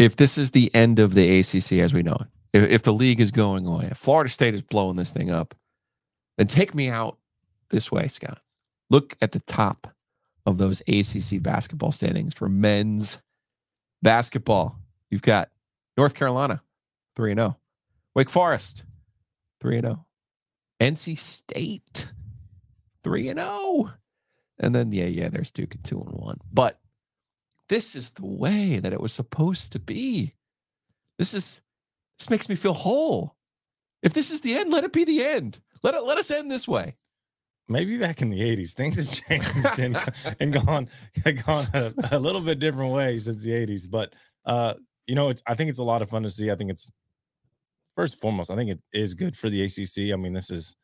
If this is the end of the ACC as we know it, if, if the league is going away, if Florida State is blowing this thing up, then take me out this way, Scott. Look at the top of those ACC basketball standings for men's basketball. You've got North Carolina, 3 0. Wake Forest, 3 0. NC State, 3 0. And then, yeah, yeah, there's Duke at 2 and 1. But this is the way that it was supposed to be. This is this makes me feel whole. If this is the end, let it be the end. Let it let us end this way. Maybe back in the '80s, things have changed and, and gone gone a, a, little bit different way since the '80s. But uh, you know, it's I think it's a lot of fun to see. I think it's first and foremost, I think it is good for the ACC. I mean, this is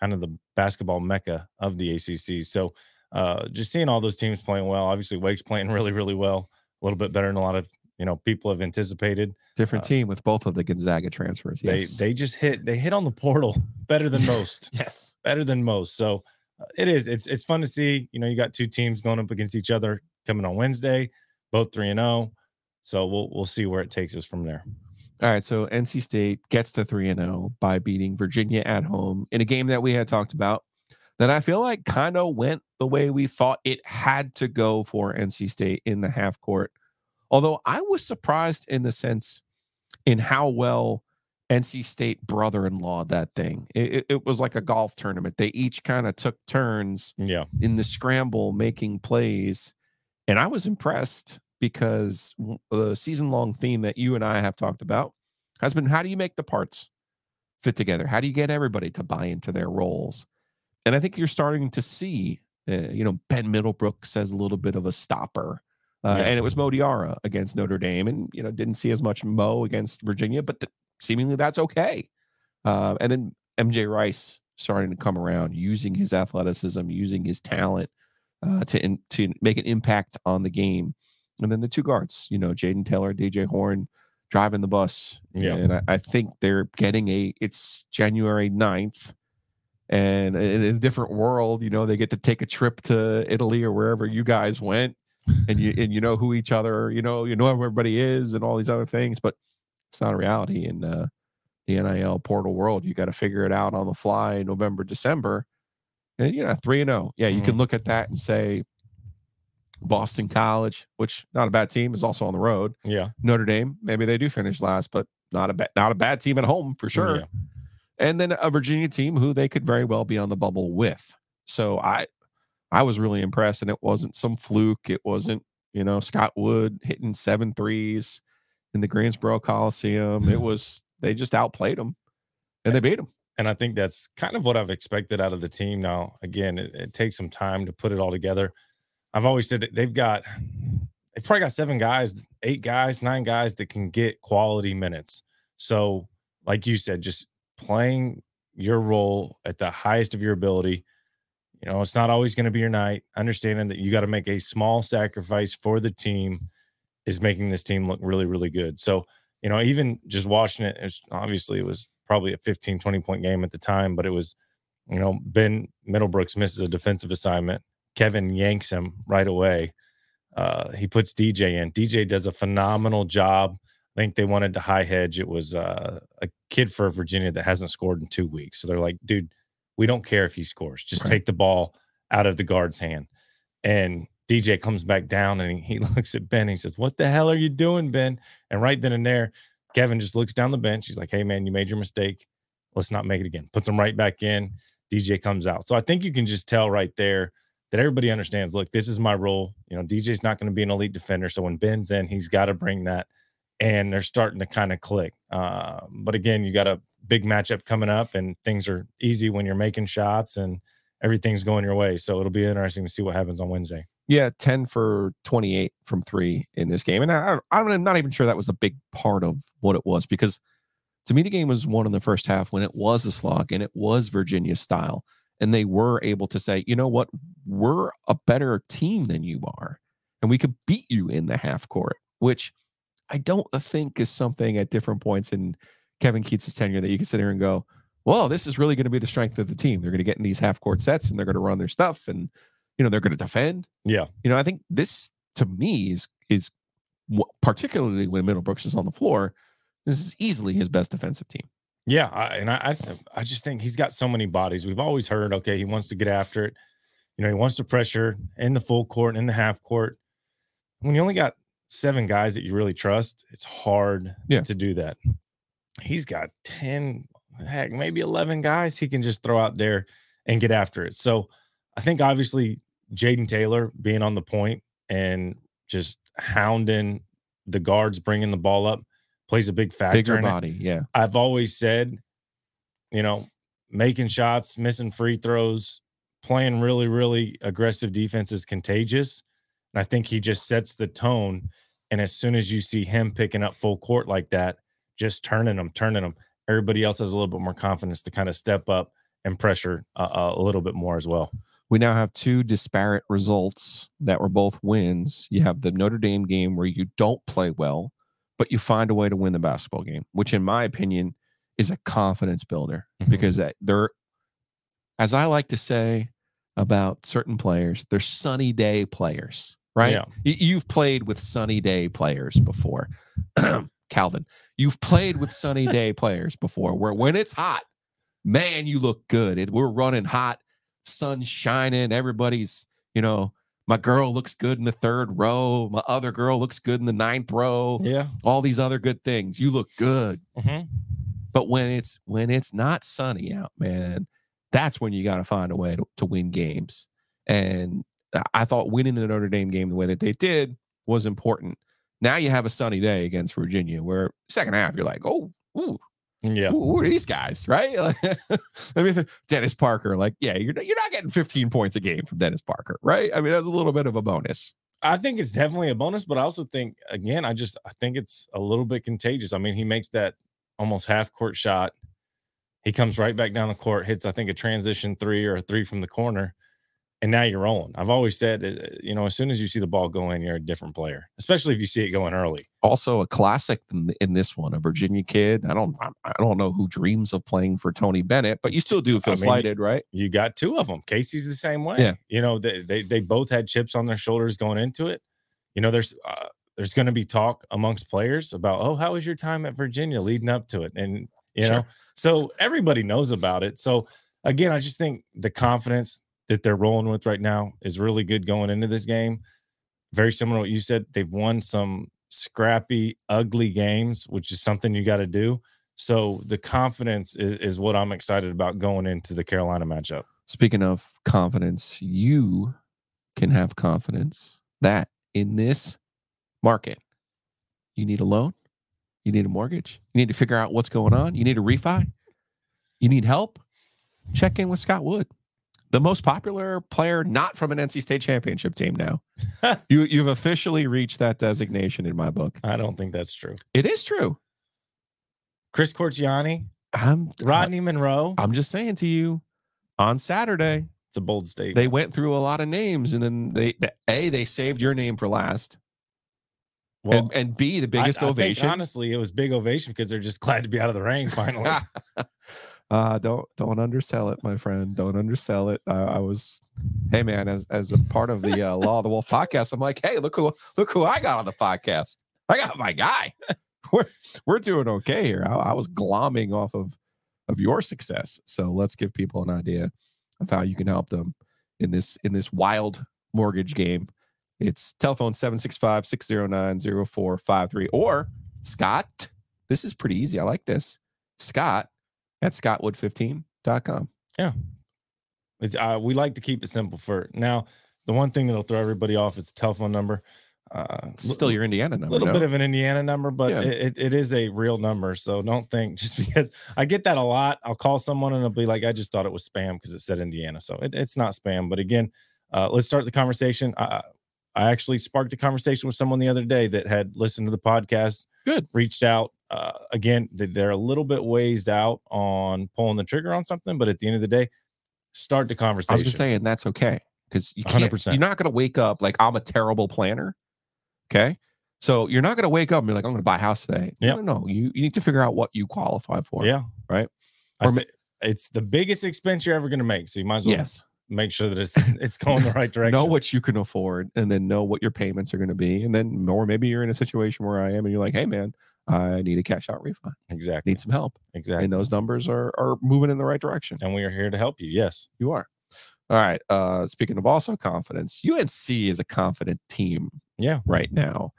kind of the basketball mecca of the ACC. So uh, just seeing all those teams playing well. Obviously, Wake's playing really, really well. A little bit better than a lot of you know people have anticipated. Different uh, team with both of the Gonzaga transfers. Yes. They they just hit they hit on the portal better than most. yes, better than most. So uh, it is. It's it's fun to see. You know, you got two teams going up against each other coming on Wednesday, both three and zero. Oh. So we'll we'll see where it takes us from there. All right, so NC State gets to 3 and 0 by beating Virginia at home in a game that we had talked about that I feel like kind of went the way we thought it had to go for NC State in the half court. Although I was surprised in the sense in how well NC State brother-in-law that thing. It, it was like a golf tournament. They each kind of took turns yeah. in the scramble making plays. And I was impressed because the season-long theme that you and I have talked about has been how do you make the parts fit together? How do you get everybody to buy into their roles? and I think you're starting to see, uh, you know, Ben Middlebrook says a little bit of a stopper. Uh, yeah. And it was Mo Diarra against Notre Dame, and you know didn't see as much Mo against Virginia, but the, seemingly that's okay. Uh, and then MJ Rice starting to come around, using his athleticism, using his talent uh, to in, to make an impact on the game. And then the two guards, you know, Jayden Taylor, DJ Horne, driving the bus. Yeah. And I, I, think they're getting a. It's January 9th and in a different world, you know, they get to take a trip to Italy or wherever you guys went, and you and you know who each other, you know, you know everybody is, and all these other things. But it's not a reality in uh, the NIL portal world. You got to figure it out on the fly, November, December, and you know, three and zero. Oh. Yeah, you mm-hmm. can look at that and say Boston College, which not a bad team, is also on the road. Yeah, Notre Dame, maybe they do finish last, but not a bad not a bad team at home for sure. Yeah and then a Virginia team who they could very well be on the bubble with. So I I was really impressed, and it wasn't some fluke. It wasn't you know Scott Wood hitting seven threes in the Greensboro Coliseum. It was they just outplayed them, and they beat them. And I think that's kind of what I've expected out of the team. Now, again, it, it takes some time to put it all together. I've always said they've got they've probably got seven guys, eight guys, nine guys that can get quality minutes. So, like you said, just playing your role at the highest of your ability. You know, it's not always going to be your night. Understanding that you got to make a small sacrifice for the team is making this team look really, really good. So, you know, even just watching it, it's obviously it was probably a 15, 20 point game at the time, but it was, you know, Ben Middlebrooks misses a defensive assignment. Kevin yanks him right away. Uh, he puts DJ in. DJ does a phenomenal job I think they wanted to high hedge. It was uh, a kid for Virginia that hasn't scored in two weeks. So they're like, dude, we don't care if he scores. Just right. take the ball out of the guard's hand. And DJ comes back down and he, he looks at Ben. And he says, What the hell are you doing, Ben? And right then and there, Kevin just looks down the bench. He's like, Hey, man, you made your mistake. Let's not make it again. Puts him right back in. DJ comes out. So I think you can just tell right there that everybody understands look, this is my role. You know, DJ's not going to be an elite defender. So when Ben's in, he's got to bring that and they're starting to kind of click. Uh, but again, you got a big matchup coming up, and things are easy when you're making shots and everything's going your way. So it'll be interesting to see what happens on Wednesday. Yeah, 10 for 28 from three in this game. And I, I'm not even sure that was a big part of what it was because to me, the game was won in the first half when it was a slog and it was Virginia style. And they were able to say, you know what, we're a better team than you are. And we could beat you in the half court, which I don't think is something at different points in Kevin Keatts' tenure that you can sit here and go, well, this is really going to be the strength of the team. They're going to get in these half court sets and they're going to run their stuff and you know they're going to defend. Yeah, you know I think this to me is is particularly when Middlebrooks is on the floor. This is easily his best defensive team. Yeah, I, and I, I just think he's got so many bodies. We've always heard, okay, he wants to get after it. You know, he wants to pressure in the full court, in the half court. When you only got seven guys that you really trust, it's hard yeah. to do that. He's got 10, heck, maybe 11 guys he can just throw out there and get after it. So I think obviously Jayden Taylor being on the point and just hounding the guards, bringing the ball up plays a big factor. Bigger body, it. yeah. I've always said, you know, making shots, missing free throws, playing really, really aggressive defense is contagious. And I think he just sets the tone. And as soon as you see him picking up full court like that, just turning them, turning them, everybody else has a little bit more confidence to kind of step up and pressure uh, a little bit more as well. We now have two disparate results that were both wins. You have the Notre Dame game where you don't play well, but you find a way to win the basketball game, which, in my opinion, is a confidence builder mm-hmm. because they're, as I like to say about certain players, they're sunny day players, right? Yeah. You've played with sunny day players before, Calvin. You've played with sunny day players before, where when it's hot, man, you look good. It, we're running hot, sun shining, everybody's, you know, my girl looks good in the third row. My other girl looks good in the ninth row. Yeah. All these other good things. You look good. Mm-hmm. But when it's when it's not sunny out, man, that's when you got to find a way to, to win games. And I thought winning the Notre Dame game the way that they did was important. Now you have a sunny day against Virginia, where second half you're like, oh, ooh, mm, yeah. Who, who are these guys? Right. Let me think. Dennis Parker. Like, yeah, you're, you're not getting 15 points a game from Dennis Parker. Right. I mean, that's a little bit of a bonus. I think it's definitely a bonus, but I also think, again, I just, I think it's a little bit contagious. I mean, he makes that almost half court shot. He comes right back down the court, hits, I think, a transition three or a three from the corner and now you're rolling. I've always said, uh, you know, as soon as you see the ball go in, you're a different player, especially if you see it going early. Also, a classic in, in this one, a Virginia kid. I don't, I don't know who dreams of playing for Tony Bennett, but you still do feel I mean, slighted, right? You got two of them. Casey's the same way. Yeah, you know, they they, they both had chips on their shoulders going into it. You know, there's uh, there's going to be talk amongst players about, oh, how was your time at Virginia leading up to it, and you sure. know, so everybody knows about it. So again, I just think the confidence that they're rolling with right now is really good going into this game. Very similar to what you said. They've won some scrappy, ugly games, which is something you got to do. So the confidence is, is what I'm excited about going into the Carolina matchup. Speaking of confidence, you can have confidence that in this market, you need a loan, you need a mortgage, you need to figure out what's going on, you need a refi, you need help. Check in with Scott Wood the most popular player not from an NC State championship team now. you you've officially reached that designation in my book. I don't think that's true. It is true. Chris Corchiani, I'm Rodney I, Monroe. I'm just saying to you, on Saturday, it's a bold statement. They went through a lot of names, and then they a they saved your name for last. Well, and, and B the biggest I, I ovation. Honestly, it was big ovation because they're just glad to be out of the rain finally. Uh, don't don't undersell it, my friend. Don't undersell it. Uh, I was, hey man, as as a part of the uh, Law of the Wolf podcast, I'm like, hey, look who look who I got on the podcast. I got my guy. we're we're doing okay here. I, I was glomming off of of your success. So let's give people an idea of how you can help them in this in this wild mortgage game. It's telephone 765-609-0453 or Scott. This is pretty easy. I like this. Scott at scottwood15.com. Yeah. It's, uh, we like to keep it simple for now. The one thing that'll throw everybody off is the telephone number. Uh, still your Indiana number. A little no? bit of an Indiana number, but yeah. it, it is a real number. So don't think just because I get that a lot, I'll call someone and it'll be like, I just thought it was spam because it said Indiana. So it, it's not spam. But again, uh, let's start the conversation. Uh, I actually sparked a conversation with someone the other day that had listened to the podcast. Good. Reached out. Uh, again, they- they're a little bit ways out on pulling the trigger on something, but at the end of the day, start the conversation. I was just saying that's okay because you can't. 100%. You're not going to wake up like I'm a terrible planner. Okay, so you're not going to wake up and be like, I'm going to buy a house today. Yep. No, no, no. You you need to figure out what you qualify for. yeah. right? Or say, it's the biggest expense you're ever going to make. So you might as well Yes. make sure that it's it's going the right direction. know what you can afford, and then know what your payments are going to be, and then or maybe you're in a situation where I am, and you're like, hey man, I need a cash out refund. exactly. Need some help, Exactly. and those numbers are are moving in the right direction. And we are here to help you. Yes. You are. All right. Uh, speaking of also confidence, UNC is a confident team Yeah. right now.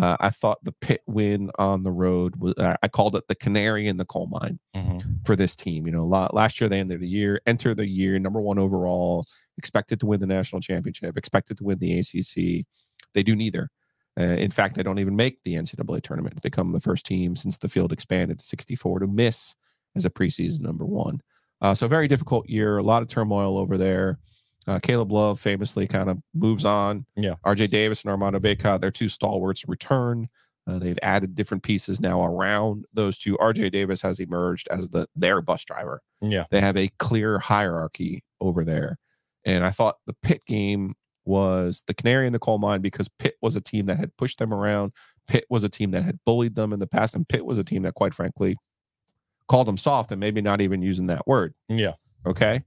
Uh, I thought the pit win on the road was, uh, I called it the canary in the coal mine Mhm. for this team. You know, last year they ended the year, enter the year number one overall, expected to win the national championship, expected to win the ACC. They do neither. Uh, in fact, they don't even make the NCAA tournament, become the first team since the field expanded to 64 to miss as a preseason number one. Uh, so, very difficult year, a lot of turmoil over there. Uh, Caleb Love famously kind of moves on. Yeah. RJ Davis and Armando Bacot, their two stalwarts, return. Uh, they've added different pieces now around those two. RJ Davis has emerged as the their bus driver. Yeah. They have a clear hierarchy over there. And I thought the pit game was the canary in the coal mine because Pitt was a team that had pushed them around. Pitt was a team that had bullied them in the past. And Pitt was a team that, quite frankly, called them soft and maybe not even using that word. Yeah. Okay.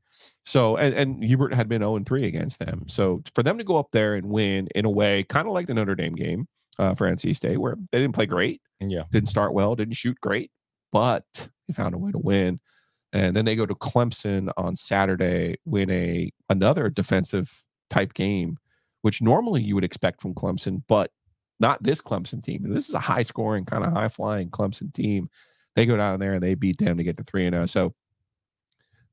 So, and, and Hubert had been 0 and 3 against them. So, for them to go up there and win in a way, kind of like the Notre Dame game uh, for NC State, where they didn't play great, Yeah. didn't start well, didn't shoot great, but they found a way to win. And then they go to Clemson on Saturday, win a another defensive type game, which normally you would expect from Clemson, but not this Clemson team. And this is a high scoring, kind of high flying Clemson team. They go down there and they beat them to get to 3 and 0. So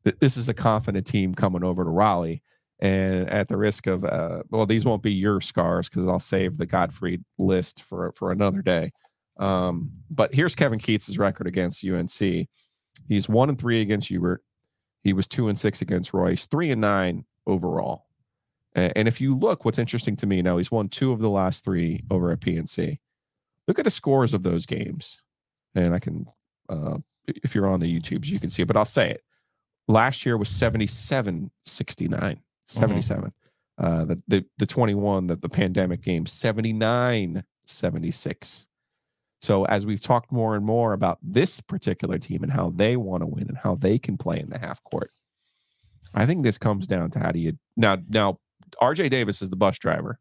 th- this is a confident team coming over to Raleigh. And at the risk of, uh, well, these won't be your scars because I'll save the Godfrey list for for another day. Um, but here's Kevin Keatts' record against UNC. He's one and three against Hubert. He was two and six against Royce, three and nine overall. And if you look, what's interesting to me now, he's won two of the last three over at PNC. Look at the scores of those games. And I can, uh, if you're on the YouTubes, you can see it, but I'll say it. Last year was 77 69, 77. Uh, the, the, the 21, the, the pandemic game, 79 76. So as we've talked more and more about this particular team and how they want to win and how they can play in the half court, I think this comes down to how do you now now RJ Davis is the bus driver.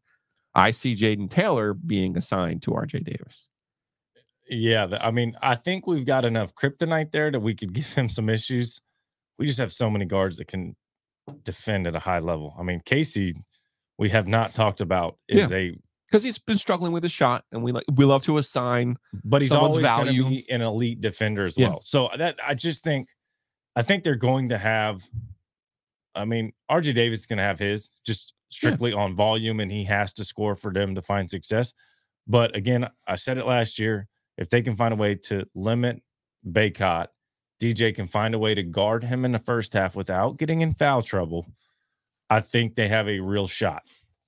I see Jayden Taylor being assigned to RJ Davis. Yeah, I mean, I think we've got enough kryptonite there that we could give him some issues. We just have so many guards that can defend at a high level. I mean, Casey, we have not talked about is a, Because he's been struggling with his shot, and we like we love to assign but he's always going to value. be an elite defender as Yeah. well. So uh, that I just think, I think they're going to have. I mean, RJ Davis is going to have his just strictly on volume, and he has to score for them to find success. But again, I said it last year. If they can find a way to limit Bacot, DJ can find a way to guard him in the first half without getting in foul trouble. I think they have a real shot.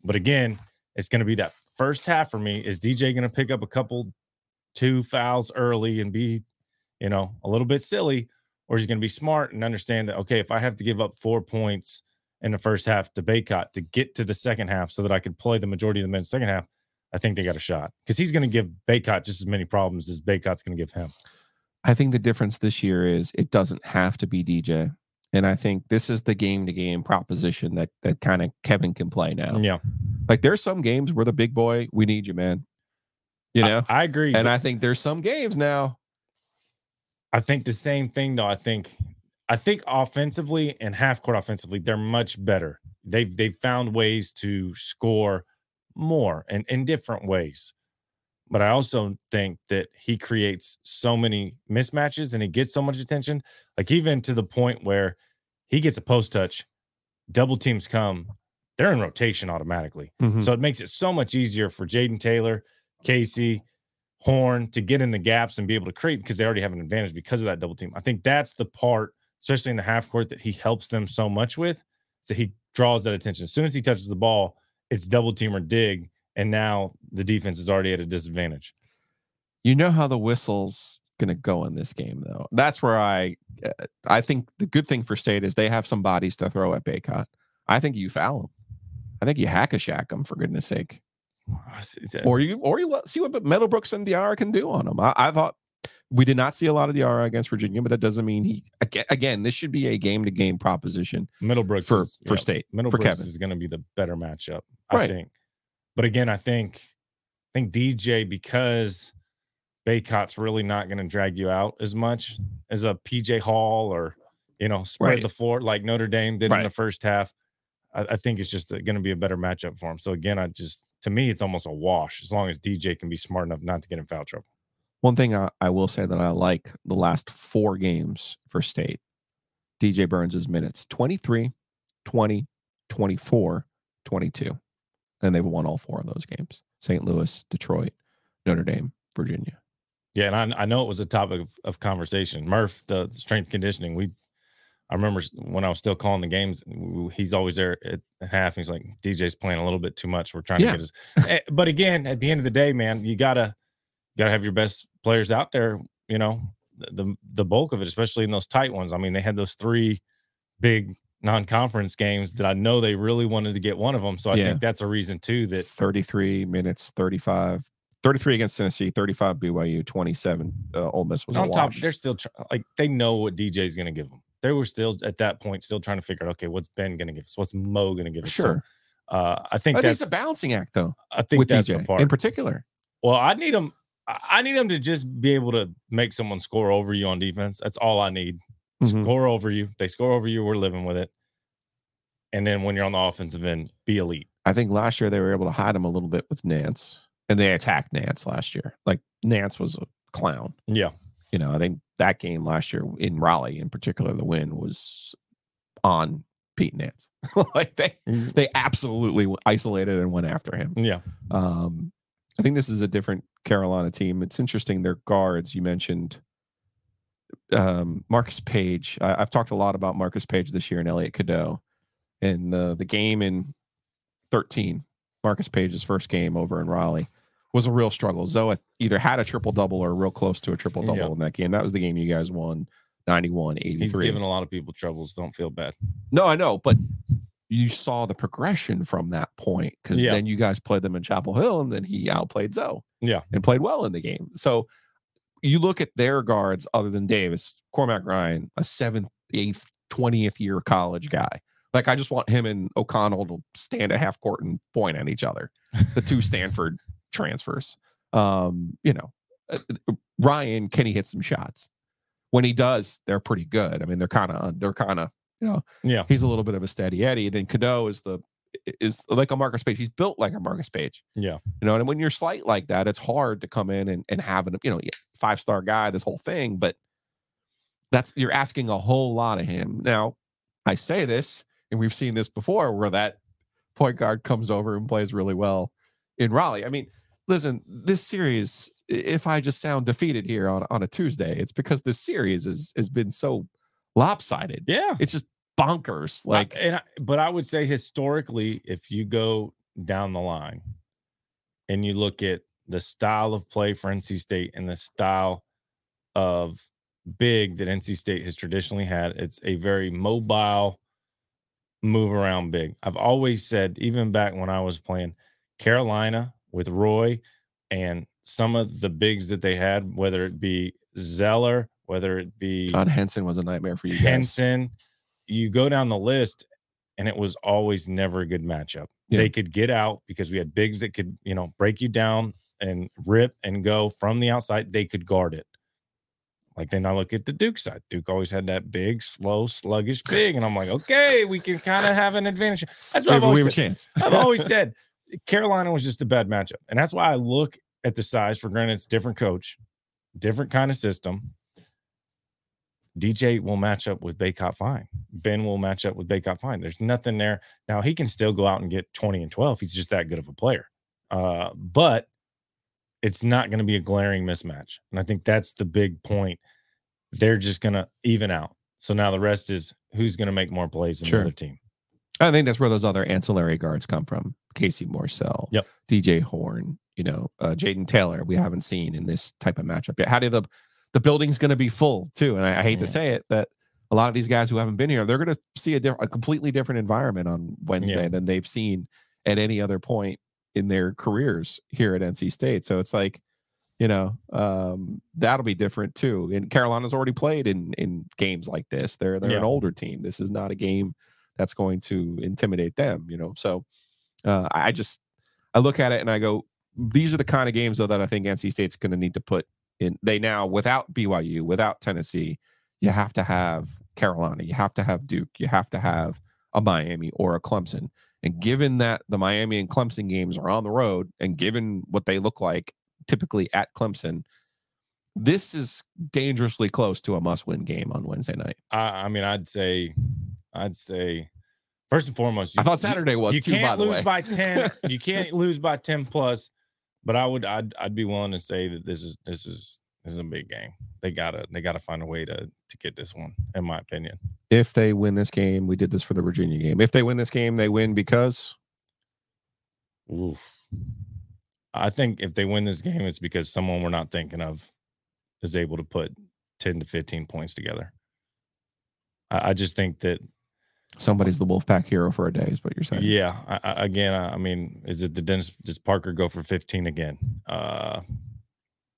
But again, it's going to be that first half for me. Is DJ going to pick up a couple, two fouls early and be, you know, a little bit silly? Or is he going to be smart and understand that, okay, if I have to give up four points in the first half to Bacot to get to the second half so that I could play the majority of the minutes second half, I think they got a shot because he's going to give Bacot just as many problems as Bacot's going to give him. I think the difference this year is it doesn't have to be DJ. And I think this is the game to game proposition that that kind of Kevin can play now. Yeah. Like there's some games where the big boy, we need you, man. You I- know? I, agree. and I think there's some games now. I think the same thing though. I think I think offensively and half court offensively, they're much better. They've they've found ways to score more and in different ways. But I also think that he creates so many mismatches and he gets so much attention. Like even to the point where he gets a post touch, double teams come, they're in rotation automatically. Mhm. So it makes it so much easier for Jayden Taylor, Casey, Horne to get in the gaps and be able to create because they already have an advantage because of that double team. I think that's the part, especially in the half court, that he helps them so much with. So he draws that attention. As soon as he touches the ball, it's double team or dig, and now the defense is already at a disadvantage. You know how the whistle's going to go in this game, though. That's where I, uh, I think the good thing for State is they have some bodies to throw at Bacot. I think you foul them. I think you hack a shack them for goodness sake, or you or you let, see what Middlebrooks and Diarra can do on them. I, I thought we did not see a lot of Diarra against Virginia, but that doesn't mean he again. this should be a game to game proposition. Middlebrooks for is, for yeah, State Middlebrooks for Kevin. is going to be the better matchup, I Right. think. But again, I think I think DJ because Bacot's really not going to drag you out as much as a PJ Hall or you know spread Right. the floor like Notre Dame did in the first half. I, I think it's just going to be a better matchup for him. So again, I just to me it's almost a wash as long as DJ can be smart enough not to get in foul trouble. One thing I, I will say that I like the last four games for State. DJ Burns' minutes 23, 20, 24, 22. And they've won all four of those games St. Louis, Detroit, Notre Dame, Virginia. Yeah, and I, I know it was a topic of, of conversation. Murph, the strength conditioning, we I remember when I was still calling the games, he's always there at half. He's like, DJ's playing a little bit too much. We're trying Yeah. to get his. Eh, but again, at the end of the day, man, you gotta gotta have your best players out there. You know, the the, bulk of it, especially in those tight ones. I mean, they had those three big non-conference games that I know they really wanted to get one of them. So I Yeah. think that's a reason too that 33 minutes, 35, 33 against Tennessee, 35 BYU, 27. Uh, Ole Miss was a on top, they're still tr- like they know what DJ's going to give them. They were still at that point still trying to figure out okay, what's Ben going to give us? What's Mo going to give us? So, Sure. uh, I think I think that's it's a balancing act, though, I think that's DJ the part. in particular. well, I need them. I need them to just be able to make someone score over you on defense. That's all I need. Mhm. Score over you. They score over you. We're living with it. And then when you're on the offensive end, be elite. I think last year they were able to hide him a little bit with Nance, and they attacked Nance last year. Like Nance was a clown. Yeah. You know, I think that game last year in Raleigh, in particular, the win was on Pete Nance. like they Mm. they absolutely isolated and went after him. Yeah. Um, I think this is a different Carolina team. It's interesting. Their guards, you mentioned um, Marcus Paige. I, I've talked a lot about Marcus Paige this year and Elliot Cadeau. And the the game in 13, Marcus Paige's first game over in Raleigh, was a real struggle. Zo either had a triple double or real close to a triple double Yeah. in that game. That was the game you guys won 91 He's 83. giving a lot of people troubles. Don't feel bad. No, I know, but you saw the progression from that point because Yeah. then you guys played them in Chapel Hill and then he outplayed Zo. Yeah. And played well in the game. So you look at their guards other than Davis, Cormac Ryan, a seventh, eighth, 20th year college guy. Like I just want him and O'Connell to stand at half court and point at each other. The two Stanford transfers. Um, you know, uh, uh, Ryan, can he hit some shots? When he does, they're pretty good. I mean, they're kind of they're kind of you know Yeah. he's a little bit of a steady Eddie. Then Cadeau is the is like a Marcus Paige. He's built like a Marcus Paige. Yeah. You know, and when you're slight like that, it's hard to come in and, and have an, you know, five star guy, this whole thing. But that's you're asking a whole lot of him. Now, I say this, and we've seen this before where that point guard comes over and plays really well in Raleigh. I mean, listen, this series, if I just sound defeated here on, on a Tuesday, it's because this series is has been so lopsided. Yeah. It's just bonkers. Like, Like and I, but I would say historically, if you go down the line and you look at the style of play for NC State and the style of big that NC State has traditionally had, it's a very mobile, move around big. I've always said, even back when I was playing Carolina with Roy and some of the bigs that they had, whether it be Zeller, whether it be John Henson was a nightmare for you guys. Henson, you go down the list, and it was always never a good matchup. Yeah. They could get out because we had bigs that could, you know, break you down and rip and go from the outside. They could guard it. Like then I look at the Duke side. Duke always had that big, slow, sluggish big, and I'm like, okay, we can kind of have an advantage. That's what I've we always said. chance. I've always said Carolina was just a bad matchup. And that's why I look at the size for granted it's different coach, different kind of system. DJ will match up with Bacot fine. Ben will match up with Bacot fine. There's nothing there. Now he can still go out and get 20 and 12. He's just that good of a player. Uh, but it's not going to be a glaring mismatch. And I think that's the big point. They're just going to even out. So now the rest is who's going to make more plays than Sure. the other team. I think that's where those other ancillary guards come from. Casey Morsell, Yep. DJ Horne, you know, uh, Jayden Taylor. We haven't seen in this type of matchup yet. How do the the building's going to be full too? And I, I hate to say it that a lot of these guys who haven't been here, they're going to see a, diff- a completely different environment on Wednesday Yeah. than they've seen at any other point in their careers here at NC State. So it's like, you know, um, that'll be different too. And Carolina's already played in in games like this. They're they're an older team. This is not a game that's going to intimidate them. You know, so uh, I I just I look at it and I go, these are the kind of games though that I think NC State's going to need to put in. They now without BYU, without Tennessee, you have to have Carolina, you have to have Duke, you have to have a Miami or a Clemson. And given that the Miami and Clemson games are on the road, and given what they look like typically at Clemson, this is dangerously close to a must-win game on Wednesday night. I, I mean, I'd say, I'd say, first and foremost, I you- thought you- Saturday was you too. By can't the lose way, by 10 you can't lose by 10 plus but i would i'd, I'd be willing to say that this is this is this is a big game they gotta they gotta find a way to to get this one in my opinion if they win this game, we did this for the Virginia game. If they win this game, they win because Oof. i think if they win this game it's because someone we're not thinking of is able to put 10 to 15 points together i, I just think that somebody's the Wolfpack hero for a day. Is what you're saying? Yeah. I, I, again, I, I mean, is it the Dennis? Does Parker go for 15 again? Uh,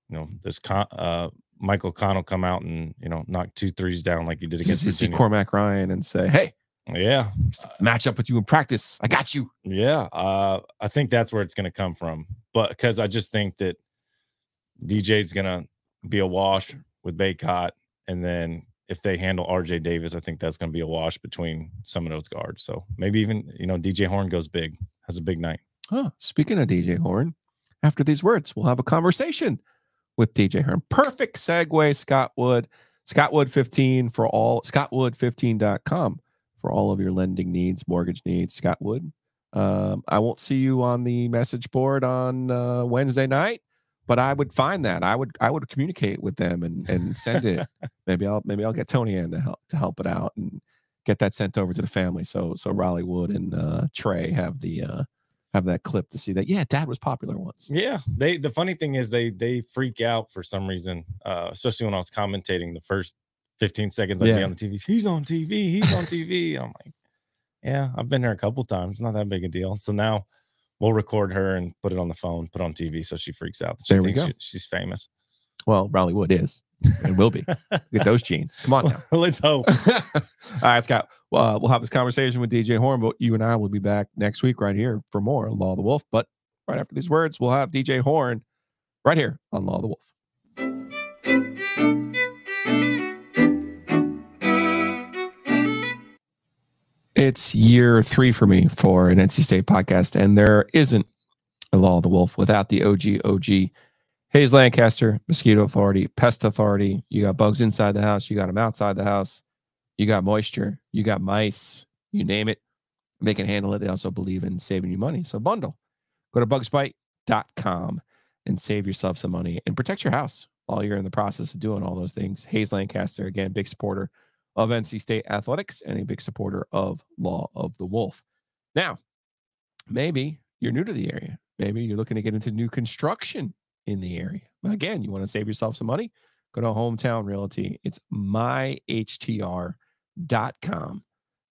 you know, does Con, uh, Michael O'Connell come out and you know knock two threes down like he did against see Cormac Ryan and say, "Hey, Yeah, match up with you in practice. I got you." yeah. Uh, I think that's where it's going to come from, but because I just think that DJ's going to be a wash with Bacot, and then if they handle RJ Davis, I think that's going to be a wash between some of those guards. So maybe even you know DJ Horne goes big, has a big night. Huh. Speaking of DJ Horne, after these words, we'll have a conversation with DJ Horne. Perfect segue, Scott Wood. Scott Wood 15 for all, scottwood15.com for all of your lending needs, mortgage needs. Scott Wood. Um, I won't see you on the message board on uh, Wednesday night, but I would find that. I would I would communicate with them and and send it. maybe I'll maybe I'll get Tony in to help to help it out and get that sent over to the family. So so Raleigh Wood and uh, Trey have the uh, have that clip to see that. Yeah, Dad was popular once. Yeah, they. The funny thing is, they they freak out for some reason, uh, especially when I was commentating the first 15 seconds I'd be Yeah. on the TV. He's on TV. He's on TV. I'm like, yeah, I've been there a couple times. Not that big a deal. So now we'll record her and put it on the phone, put on TV, so she freaks out. She There we go. she- she's famous. Well, Raleigh Wood is and will be. Get those jeans. Come on now. Let's hope. All right, Scott. Well, uh, we'll have this conversation with DJ Horne, but you and I will be back next week right here for more Law of the Wolf. But right after these words, we'll have DJ Horne right here on Law of the Wolf. It's year three for me for an NC State podcast, and there isn't a Law of the Wolf without the OG OG Hayes Lancaster, Mosquito Authority, Pest Authority. You got bugs inside the house, you got them outside the house, you got moisture, you got mice, you name it. They can handle it. They also believe in saving you money. So bundle. Go to bugsbite.com and save yourself some money and protect your house while you're in the process of doing all those things. Hayes Lancaster, again, big supporter of NC State athletics and a big supporter of Law of the Wolf. Now, maybe you're new to the area. Maybe you're looking to get into new construction in the area. Again, you want to save yourself some money? Go to Hometown Realty. It's myhtr.com.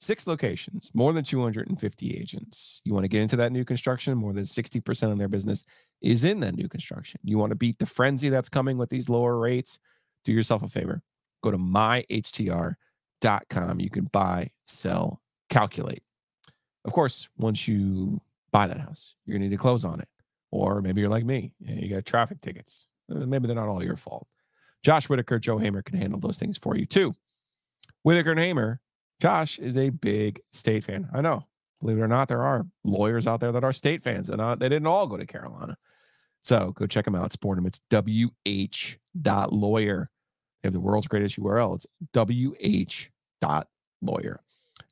Six locations, more than 250 agents. You want to get into that new construction? More than 60% of their business is in that new construction. You want to beat the frenzy that's coming with these lower rates? Do yourself a favor. Go to myhtr.com. You can buy, sell, calculate. Of course, once you buy that house, you're going to need to close on it. Or maybe you're like me, and you got traffic tickets. Uh, Maybe they're not all your fault. Josh Whitaker, Joe Hamer can handle those things for you too. Whitaker and Hamer, Josh is a big state fan. I know. Believe it or not, there are lawyers out there that are state fans, and uh, they didn't all go to Carolina. So go check them out. Support them. It's wh.lawyer. They have the world's greatest URL. It's wh.lawyer.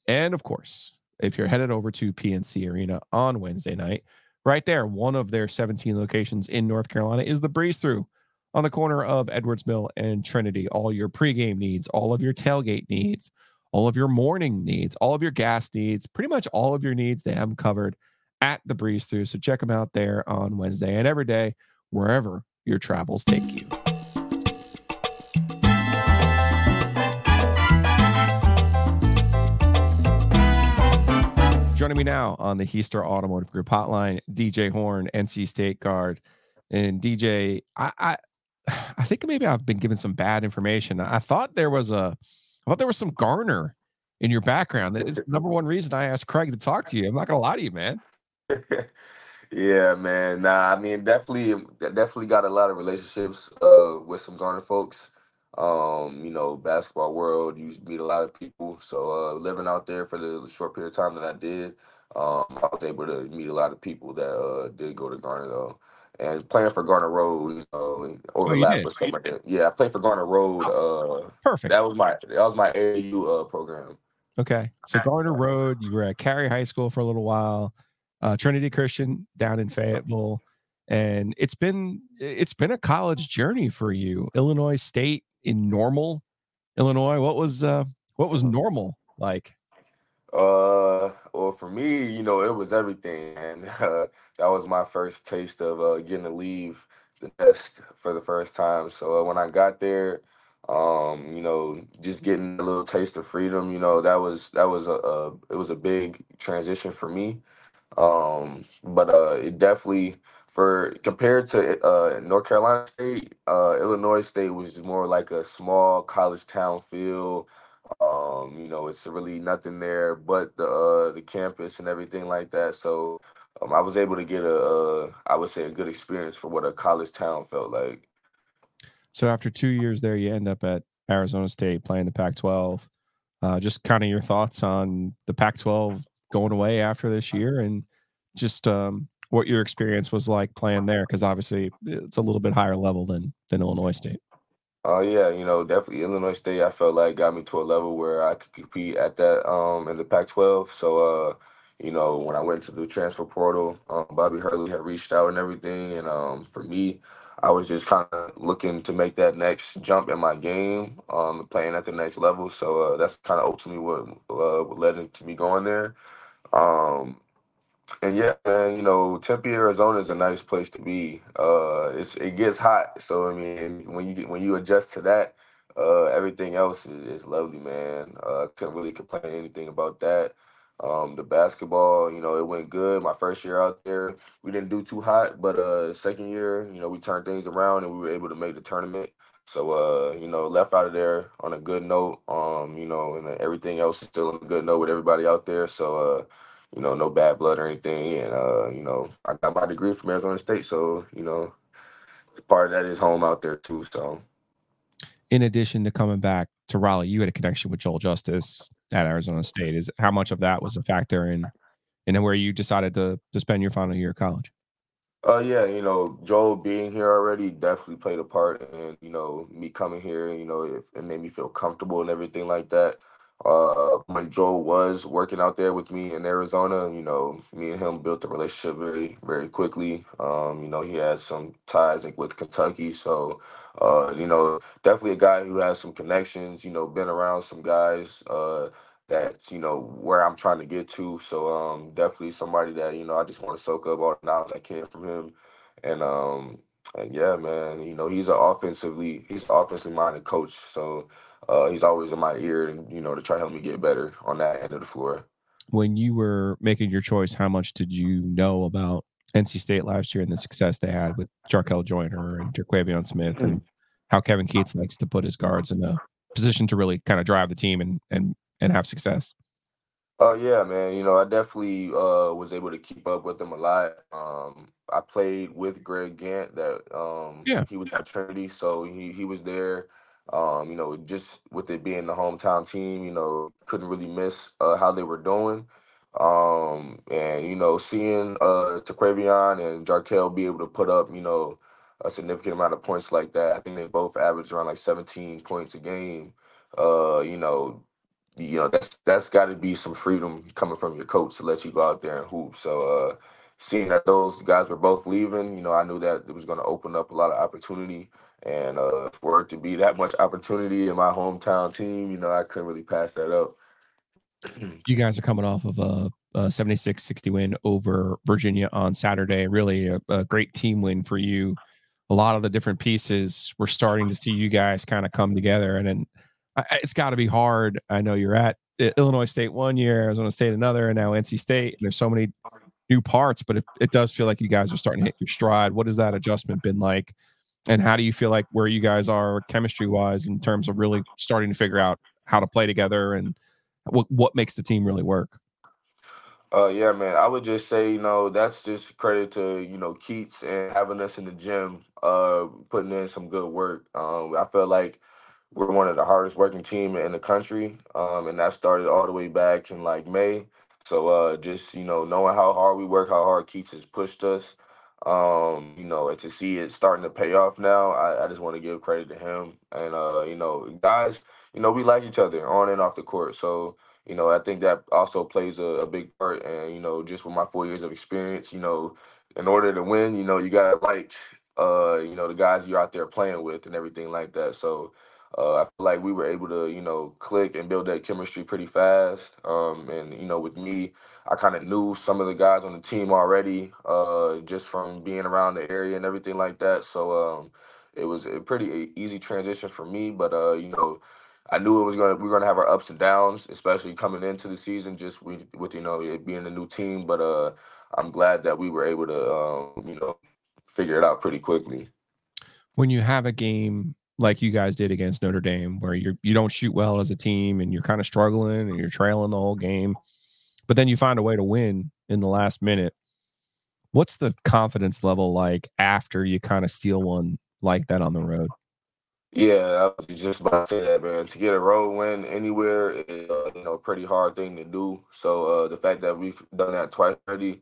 And of course, if you're headed over to PNC Arena on Wednesday night, right there, one of their 17 locations in North Carolina is the Breeze Through on the corner of Edwards Mill and Trinity. All your pregame needs, all of your tailgate needs, all of your morning needs, all of your gas needs, pretty much all of your needs, they have covered at the Breeze Through. So check them out there on Wednesday and every day, wherever your travels take you. Joining me now on the Heister Automotive Group hotline, DJ Horne, NC State guard. And DJ, I, I I think maybe I've been given some bad information. I thought there was a I thought there was some Garner in your background. That is the number one reason I asked Craig to talk to you. I'm not gonna lie to you, man. yeah, man. Nah, I mean, definitely, definitely got a lot of relationships uh, with some Garner folks. Um, you know, basketball world, you meet a lot of people. So uh, living out there for the short period of time that I did, um, I was able to meet a lot of people that uh, did go to Garner though. And playing for Garner Road, you know, Oh, overlap with some of. Yeah, I played for Garner Road. Uh, Perfect. that was my that was my AAU uh, program. Okay. So Garner Road, you were at Cary High School for a little while, uh, Trinity Christian down in Fayetteville, and it's been it's been a college journey for you. Illinois State in Normal, Illinois. What was uh what was normal like? Uh, well, for me, you know, it was everything, and uh, that was my first taste of uh, getting to leave the nest for the first time. So uh, when I got there, um, you know, just getting a little taste of freedom, you know, that was that was a, a it was a big transition for me. Um, but uh, it definitely for compared to uh North Carolina State, uh, Illinois State was just more like a small college town feel. Um, you know, it's really nothing there but the uh, the campus and everything like that. So um, I was able to get a, uh, would say, a good experience for what a college town felt like. So after two years there, you end up at Arizona State playing the Pac-12. Uh, just kind of your thoughts on the Pac-12 going away after this year, and just um, what your experience was like playing there, because obviously it's a little bit higher level than than Illinois State. Oh yeah, you know, definitely Illinois State. I felt like got me to a level where I could compete at that um in the Pac-12. So uh, you know, when I went to the transfer portal, um, Bobby Hurley had reached out and everything, and um, for me, I was just kind of looking to make that next jump in my game, um, playing at the next level. So uh, that's kind of ultimately what uh, led into me going there. Um, and yeah, man, you know, Tempe, Arizona is a nice place to be. Uh, it's it gets hot, so I mean, when you when you adjust to that, uh, everything else is, is lovely, man. Uh, couldn't really complain anything about that. Um, the basketball, you know, it went good. My first year out there, we didn't do too hot, but uh, second year, you know, we turned things around and we were able to make the tournament. So, uh, you know, left out of there on a good note. Um, you know, and everything else is still on a good note with everybody out there. So, uh, you know, no bad blood or anything. And uh, you know, I got my degree from Arizona State, so you know, part of that is home out there too. So In addition to coming back to Raleigh, you had a connection with Joel Justice at Arizona State. Is how much of that was a factor in in where you decided to to spend your final year of college? Uh, yeah, you know, Joel being here already definitely played a part, and you know, me coming here, you know, it, it made me feel comfortable and everything like that. Uh, when Joel was working out there with me in Arizona, you know, me and him built a relationship very, very quickly. Um, you know, he had some ties like with Kentucky, so uh, you know, definitely a guy who has some connections. You know, been around some guys. Uh, that's you know where I'm trying to get to. So um, definitely somebody that you know I just want to soak up all the knowledge I can from him, and um, and yeah, man, you know he's an offensively he's an offensively minded coach. So uh, he's always in my ear, and you know to try to help me get better on that end of the floor. When you were making your choice, how much did you know about NC State last year and the success they had with Jarkel Joiner and Terquavion Smith, and how Kevin Keatts likes to put his guards in a position to really kind of drive the team and and and have success? Oh yeah, man. You know, I definitely uh was able to keep up with them a lot. Um I played with Greg Gantt that um Yeah. he was at Trinity, so he he was there. Um, you know, just with it being the hometown team, you know, couldn't really miss uh how they were doing. Um and you know, seeing uh Terquavion and Jarkel be able to put up, you know, a significant amount of points like that. I think they both averaged around like 17 points a game. Uh, you know, you know that's that's got to be some freedom coming from your coach to let you go out there and hoop. So uh, seeing that those guys were both leaving, you know, I knew that it was going to open up a lot of opportunity. And uh, for it to be that much opportunity in my hometown team, you know, I couldn't really pass that up. You guys are coming off of a a 76-60 win over Virginia on Saturday. Really a, a great team win for you. A lot of the different pieces we're starting to see you guys kind of come together, and then it's got to be hard. I know you're at Illinois State one year, Arizona State another, and now NC State. There's so many new parts, but it, it does feel like you guys are starting to hit your stride. What has that adjustment been like? And how do you feel like where you guys are chemistry wise in terms of really starting to figure out how to play together and what, what makes the team really work? Uh, yeah, man. I would just say, you know, that's just credit to you know Keatts and having us in the gym, uh, putting in some good work. Um, I feel like we're one of the hardest working team in the country, um, and that started all the way back in like May. So uh, just you know, knowing how hard we work, how hard Keatts has pushed us, um, you know, and to see it starting to pay off now, I, I just want to give credit to him. And uh, you know, guys, you know, we like each other on and off the court. So you know, I think that also plays a, a big part. And you know, just with my four years of experience, you know, in order to win, you know, you gotta like, uh, you know, the guys you're out there playing with and everything like that. So uh, I feel like we were able to, you know, click and build that chemistry pretty fast. Um, and you know, with me, I kind of knew some of the guys on the team already, uh, just from being around the area and everything like that. So um, it was a pretty easy transition for me. But uh, you know, I knew it was gonna we are gonna have our ups and downs, especially coming into the season, just with with you know it being a new team. But uh, I'm glad that we were able to, um, you know, figure it out pretty quickly. When you have a game like you guys did against Notre Dame, where you're you don't shoot well as a team and you're kind of struggling and you're trailing the whole game, but then you find a way to win in the last minute. What's the confidence level like after you kind of steal one like that on the road? Yeah, I was just about to say that, man. To get a road win anywhere is, uh, you know, a pretty hard thing to do. So uh, the fact that we've done that twice already,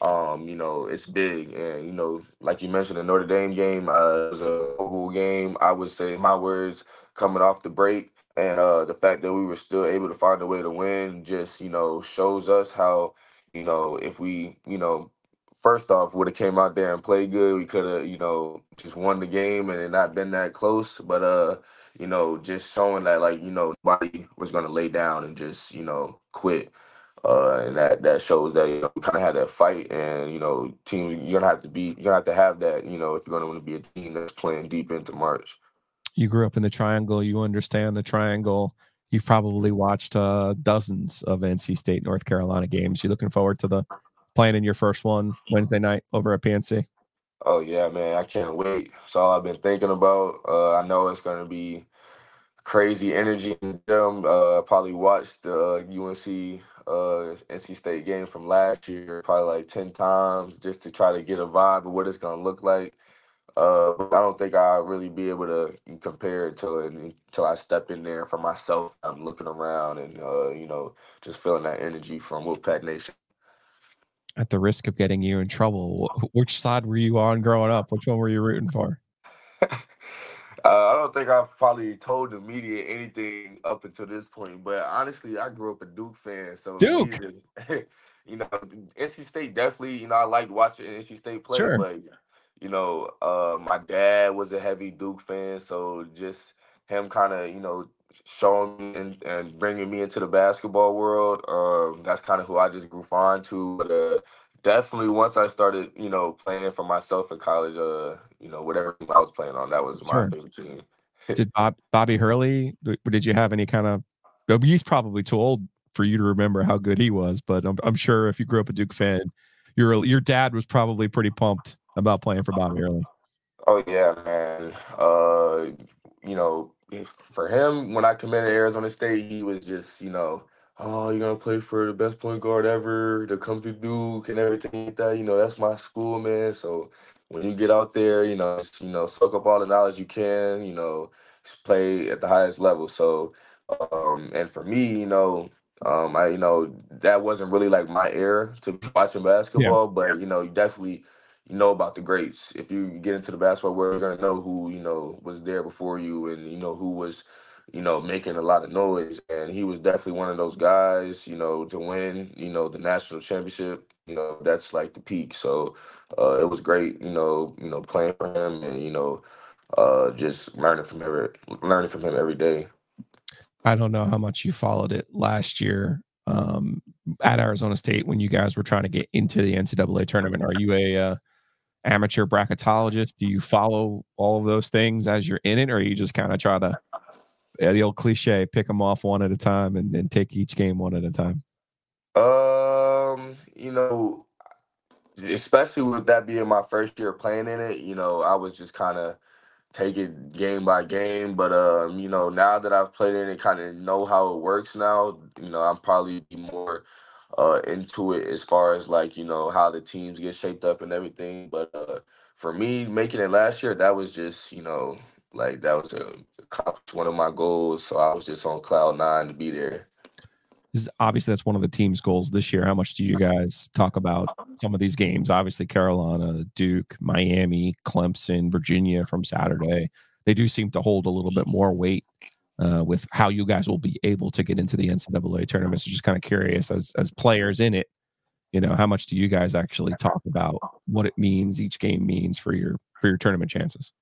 um, you know, it's big. And, you know, like you mentioned, the Notre Dame game uh, was a whole game. I would say my words coming off the break. And uh, the fact that we were still able to find a way to win just, you know, shows us how, you know, if we, you know, first off would have came out there and played good, we could have, you know, just won the game and not been that close. But uh, you know, just showing that like, you know, nobody was gonna lay down and just, you know, quit. Uh, and that that shows that you know we kind of had that fight, and you know teams you're gonna have to be you're gonna have to have that you know if you're gonna want to be a team that's playing deep into March. You grew up in the Triangle, you understand the Triangle. You've probably watched uh, dozens of NC State North Carolina games. You're looking forward to the playing in your first one Wednesday night over at PNC? Oh yeah, man, I can't wait. That's all I've been thinking about. Uh, I know it's gonna be crazy energy in them. Uh, probably watched the UNC uh, NC State game from last year probably like ten times just to try to get a vibe of what it's gonna look like. Uh, but I don't think I'll really be able to compare it to it until I step in there for myself. I'm looking around and uh, you know just feeling that energy from Wolfpack Nation at the risk of getting you in trouble, which side were you on growing up? Which one were you rooting for? uh, I don't think I've probably told the media anything up until this point, but honestly, I grew up a Duke fan, so Duke. you know, NC State definitely. You know, I liked watching NC State play, sure. but you know, uh, my dad was a heavy Duke fan, so just him kind of you know showing me and, and bringing me into the basketball world. Um, that's kind of who I just grew fond to. But uh, definitely once I started, you know, playing for myself in college, uh, you know, whatever I was playing on, that was my sure. favorite team. did Bob Bobby Hurley? Did you have any kind of? He's probably too old for you to remember how good he was, but I'm, I'm sure if you grew up a Duke fan, your your dad was probably pretty pumped about playing for Bobby Hurley. Oh yeah, man. Uh, you know, if for him, when I committed Arizona State, he was just, you know, oh, you're gonna play for the best point guard ever to come to Duke and everything like that. You know, that's my school, man. So when you get out there, you know, you know, soak up all the knowledge you can. You know, play at the highest level. So, um, and for me, you know, um, I, you know, that wasn't really like my era to be watching basketball, yeah. but you know, you definitely you know about the greats. If you get into the basketball world, you're gonna know who you know was there before you, and you know who was, you know, making a lot of noise. And he was definitely one of those guys, you know, to win, you know, the national championship. You know, that's like the peak. So uh, it was great, you know, you know, playing for him, and you know, uh, just learning from every learning from him every day. I don't know how much you followed it last year. Um, at Arizona State when you guys were trying to get into the NCAA tournament? Are you a uh, amateur bracketologist? Do you follow all of those things as you're in it, or you just kind of try to the old cliche, pick them off one at a time and then take each game one at a time? Um, you know, especially with that being my first year playing in it, you know, I was just kind of take it game by game. But um, you know, now that I've played in it, kind of know how it works now. You know, I'm probably more uh into it as far as like you know how the teams get shaped up and everything. But uh, for me, making it last year, that was just you know like that was a one of my goals. So I was just on cloud nine to be there This is obviously that's one of the team's goals this year. How much do you guys talk about some of these games? Obviously, Carolina, Duke, Miami, Clemson, Virginia from Saturday. They do seem to hold a little bit more weight uh, with how you guys will be able to get into the NCAA tournament. So just kind of curious as as players in it, you know, how much do you guys actually talk about what it means each game means for your for your tournament chances?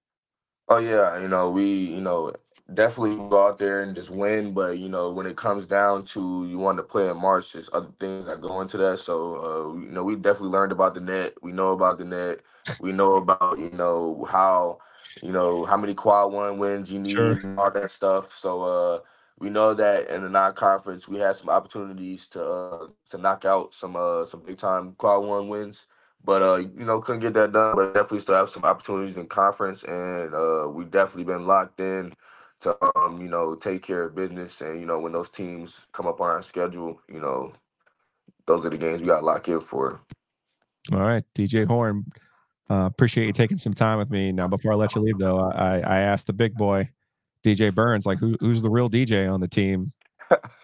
Oh yeah, you know, we, you know, definitely go out there and just win. But you know, when it comes down to you want to play in March, there's other things that go into that. So uh, you know, we definitely learned about the net. We know about the net. We know about you know how you know how many quad one wins you need sure. and all that stuff. So uh, we know that in the non-conference we had some opportunities to uh, to knock out some uh, some big time quad one wins. But uh, you know, couldn't get that done. But definitely still have some opportunities in conference, and uh, we definitely been locked in to um, you know, take care of business. And, you know, when those teams come up on our schedule, you know, those are the games we got locked in for. All right, DJ Horne, Uh, appreciate you taking some time with me. Now, before I let you leave, though, I, I asked the big boy, DJ Burns, like, who, who's the real DJ on the team?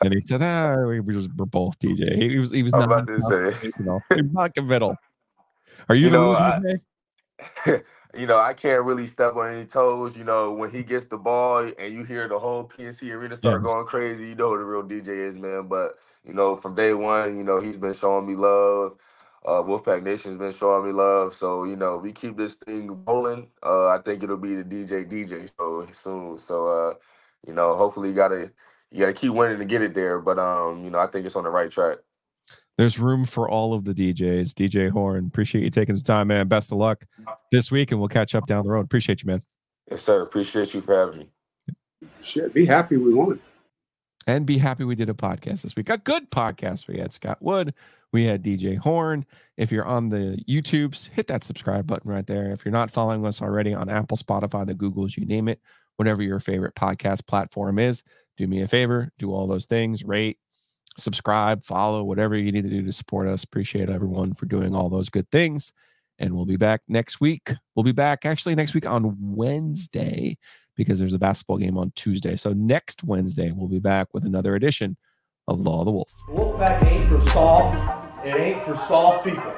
And he said, "Ah, we, just we're both DJ." He, was he was not, about to say, you know, not committal. Are you, you the know, DJ? you know, I can't really step on any toes. You know, when he gets the ball and you hear the whole PNC arena start yeah. going crazy, you know who the real DJ is, man. But you know, from day one, you know, he's been showing me love. Uh, Wolfpack Nation's been showing me love. So you know, we keep this thing rolling. Uh, I think it'll be the DJ DJ show soon. So uh, you know, hopefully, you gotta you gotta keep winning to get it there. But um, you know, I think it's on the right track there's room for all of the DJs. DJ Horne, appreciate you taking some time, man. Best of luck this week, and we'll catch up down the road. Appreciate you, man. Yes, sir. Appreciate you for having me. Shit, be happy we won. And be happy we did a podcast this week. A good podcast. We had Scott Wood. We had DJ Horne. If you're on the YouTubes, hit that subscribe button right there. If you're not following us already on Apple, Spotify, the Googles, you name it, whatever your favorite podcast platform is, do me a favor, do all those things, rate, subscribe, follow, whatever you need to do to support us. Appreciate everyone for doing all those good things. And we'll be back next week. We'll be back actually next week on Wednesday because there's a basketball game on Tuesday. So next Wednesday, we'll be back with another edition of Law of the Wolf. Wolfpack ain't for soft. It ain't for soft people.